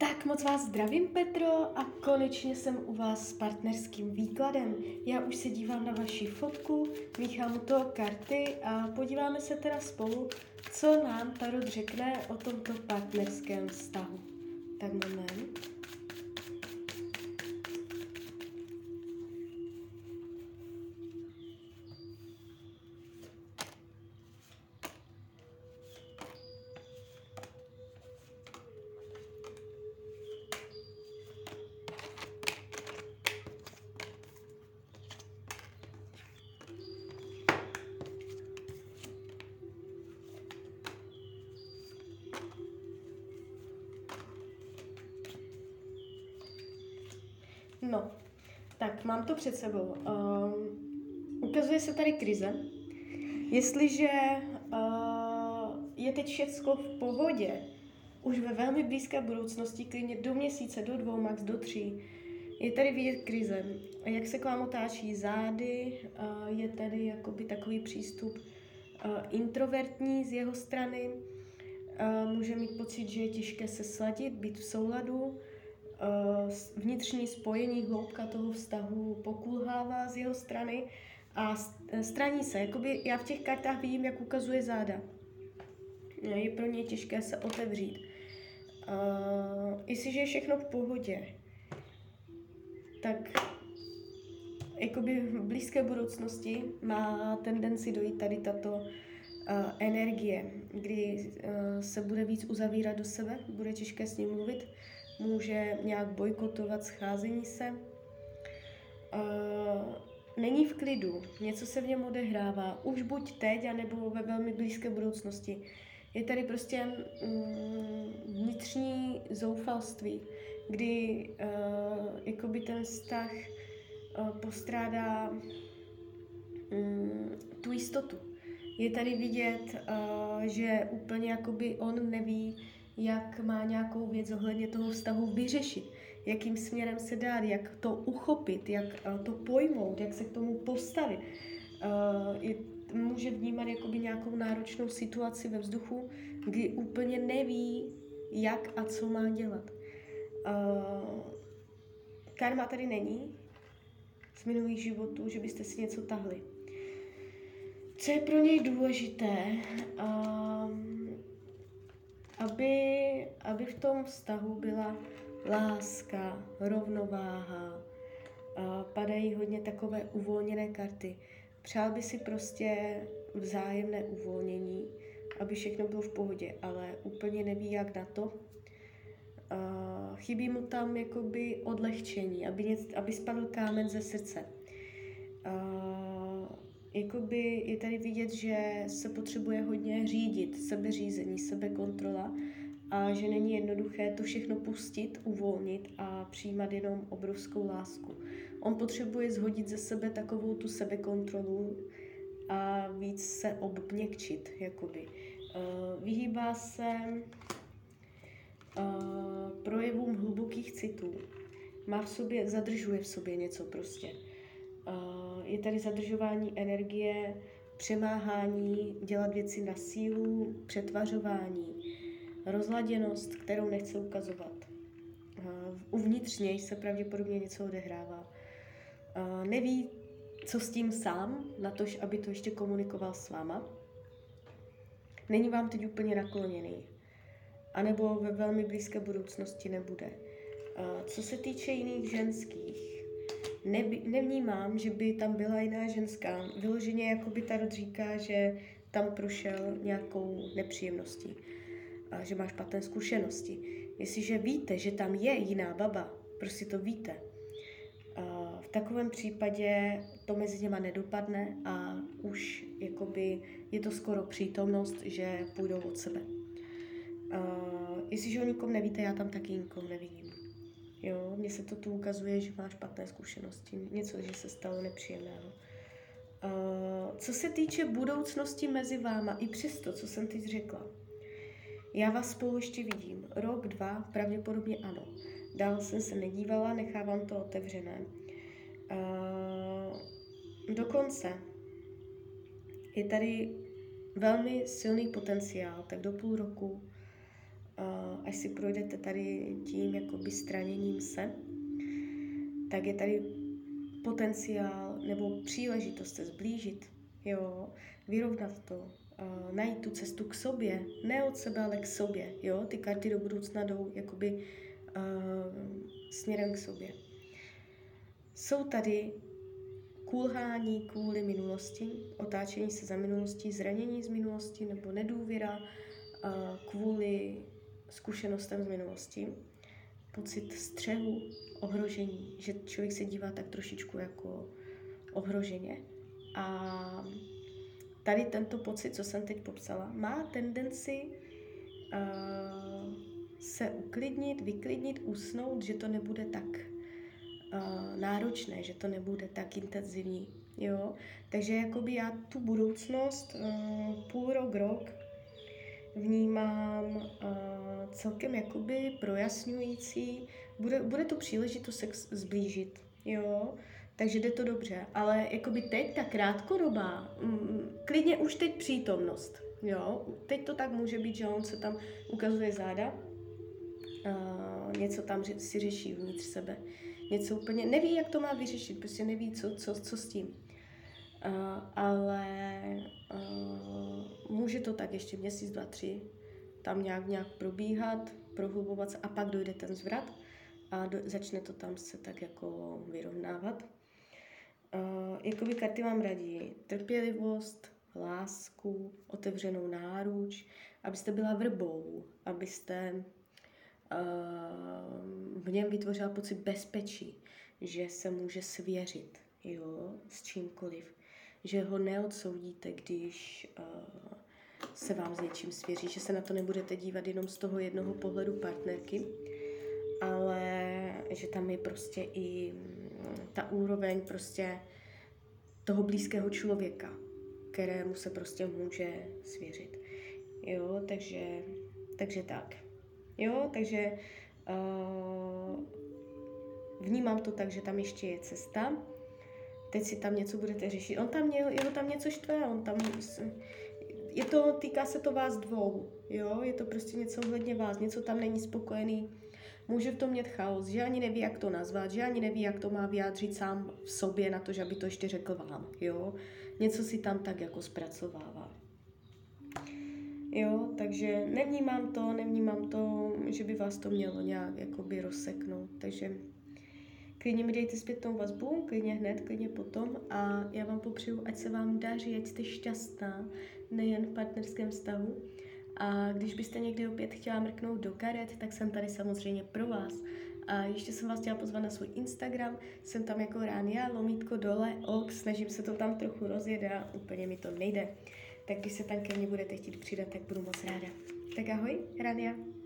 Tak moc vás zdravím, Petro, a konečně jsem u vás s partnerským výkladem. Já už se dívám na vaši fotku, míchám u toho karty a podíváme se teda spolu, co nám Tarot řekne o tomto partnerském vztahu. Tak moment. No, tak mám to před sebou. Um, ukazuje se tady krize. Jestliže uh, je teď všechno v pohodě, už ve velmi blízké budoucnosti, klidně do měsíce, do dvou, max do tří, je tady vidět krize. Jak se k vám otáčí zády, uh, je tady jakoby takový přístup uh, introvertní z jeho strany. Uh, může mít pocit, že je těžké se sladit, být v souladu vnitřní spojení, hloubka toho vztahu pokulhává z jeho strany a eh, straní se. Jakoby já v těch kartách vidím, jak ukazuje záda. Je pro něj těžké se otevřít. Uh, jestliže je všechno v pohodě, tak jakoby v blízké budoucnosti má tendenci dojít tady tato energie, kdy se bude víc uzavírat do sebe, bude těžké s ním mluvit, může nějak bojkotovat scházení se. Není v klidu, něco se v něm odehrává, už buď teď, anebo ve velmi blízké budoucnosti. Je tady prostě mm, vnitřní zoufalství, kdy uh, jakoby ten vztah uh, postrádá um, tu jistotu. Je tady vidět, uh, že úplně jakoby on neví, jak má nějakou věc ohledně toho vztahu vyřešit, jakým směrem se dát, jak to uchopit, jak uh, to pojmout, jak se k tomu postavit. Uh, je, může vnímat jakoby nějakou náročnou situaci ve vzduchu, kdy úplně neví, jak a co má dělat. Uh, karma tady není z minulých životů, že byste si něco tahli. Co je pro něj důležité? Um, aby, aby v tom vztahu byla láska, rovnováha, padají hodně takové uvolněné karty. Přál by si prostě vzájemné uvolnění, aby všechno bylo v pohodě, ale úplně neví, jak na to. Chybí mu tam jakoby odlehčení, aby, něco, aby spadl kámen ze srdce. A jakoby je tady vidět, že se potřebuje hodně řídit, sebeřízení, sebekontrola a že není jednoduché to všechno pustit, uvolnit a přijímat jenom obrovskou lásku. On potřebuje zhodit ze sebe takovou tu sebekontrolu a víc se obměkčit, jakoby. Uh, vyhýbá se uh, projevům hlubokých citů. Má v sobě, zadržuje v sobě něco prostě je tady zadržování energie, přemáhání, dělat věci na sílu, přetvařování, rozladěnost, kterou nechce ukazovat. Uvnitř něj se pravděpodobně něco odehrává. Neví, co s tím sám, na to, aby to ještě komunikoval s váma. Není vám teď úplně nakloněný. A nebo ve velmi blízké budoucnosti nebude. Co se týče jiných ženských, Neby, nevnímám, že by tam byla jiná ženská. Vyloženě jako by Tarot říká, že tam prošel nějakou nepříjemností, a že má špatné zkušenosti. Jestliže víte, že tam je jiná baba, prostě to víte, a v takovém případě to mezi něma nedopadne a už jakoby je to skoro přítomnost, že půjdou od sebe. A jestliže o nikom nevíte, já tam taky nikom nevidím. Jo, mně se to tu ukazuje, že má špatné zkušenosti, něco, že se stalo nepříjemného. Uh, co se týče budoucnosti mezi váma, i přes to, co jsem teď řekla, já vás spolu ještě vidím. Rok, dva, pravděpodobně ano. Dál jsem se nedívala, nechávám to otevřené. Uh, dokonce je tady velmi silný potenciál, tak do půl roku až si projdete tady tím jakoby straněním se, tak je tady potenciál nebo příležitost se zblížit, jo, vyrovnat to, najít tu cestu k sobě, ne od sebe, ale k sobě, jo, ty karty do budoucna jdou jakoby uh, směrem k sobě. Jsou tady kulhání kvůli minulosti, otáčení se za minulostí, zranění z minulosti nebo nedůvěra uh, kvůli zkušenostem z minulosti, pocit střehu, ohrožení, že člověk se dívá tak trošičku jako ohroženě. A tady tento pocit, co jsem teď popsala, má tendenci uh, se uklidnit, vyklidnit, usnout, že to nebude tak uh, náročné, že to nebude tak intenzivní. Jo? Takže jakoby já tu budoucnost uh, půl rok, rok vnímám uh, celkem jakoby projasňující. Bude, bude to příležitost se zblížit, jo, takže jde to dobře. Ale jakoby teď ta krátkodobá, mm, klidně už teď přítomnost, jo. Teď to tak může být, že on se tam ukazuje záda, uh, něco tam si řeší vnitř sebe, něco úplně, neví, jak to má vyřešit, prostě neví, co, co, co s tím. Uh, ale uh, může to tak ještě měsíc, dva, tři tam nějak, nějak probíhat, prohlubovat se a pak dojde ten zvrat a do, začne to tam se tak jako vyrovnávat. Uh, jakoby karty vám radí trpělivost, lásku, otevřenou náruč, abyste byla vrbou, abyste uh, v něm vytvořila pocit bezpečí, že se může svěřit jo, s čímkoliv, že ho neodsoudíte, když uh, se vám s něčím svěří, že se na to nebudete dívat jenom z toho jednoho pohledu partnerky, ale že tam je prostě i mm, ta úroveň prostě toho blízkého člověka, kterému se prostě může svěřit. Jo, takže, takže tak. Jo, takže uh, vnímám to tak, že tam ještě je cesta. Teď si tam něco budete řešit. On tam měl, jeho tam něco štve, on tam je to, týká se to vás dvou, jo, je to prostě něco ohledně vás, něco tam není spokojený, může v tom mít chaos, že ani neví, jak to nazvat, že ani neví, jak to má vyjádřit sám v sobě na to, že aby to ještě řekl vám, jo, něco si tam tak jako zpracovává. Jo, takže nevnímám to, nevnímám to, že by vás to mělo nějak jakoby rozseknout, takže klidně mi dejte zpětnou vazbu, klidně hned, klidně potom a já vám popřeju, ať se vám daří, ať jste šťastná, nejen v partnerském vztahu. A když byste někdy opět chtěla mrknout do karet, tak jsem tady samozřejmě pro vás. A ještě jsem vás chtěla pozvat na svůj Instagram, jsem tam jako Ránia, lomítko dole, ok, snažím se to tam trochu rozjet a úplně mi to nejde. Tak když se tam ke mně budete chtít přidat, tak budu moc ráda. Tak ahoj, Rania.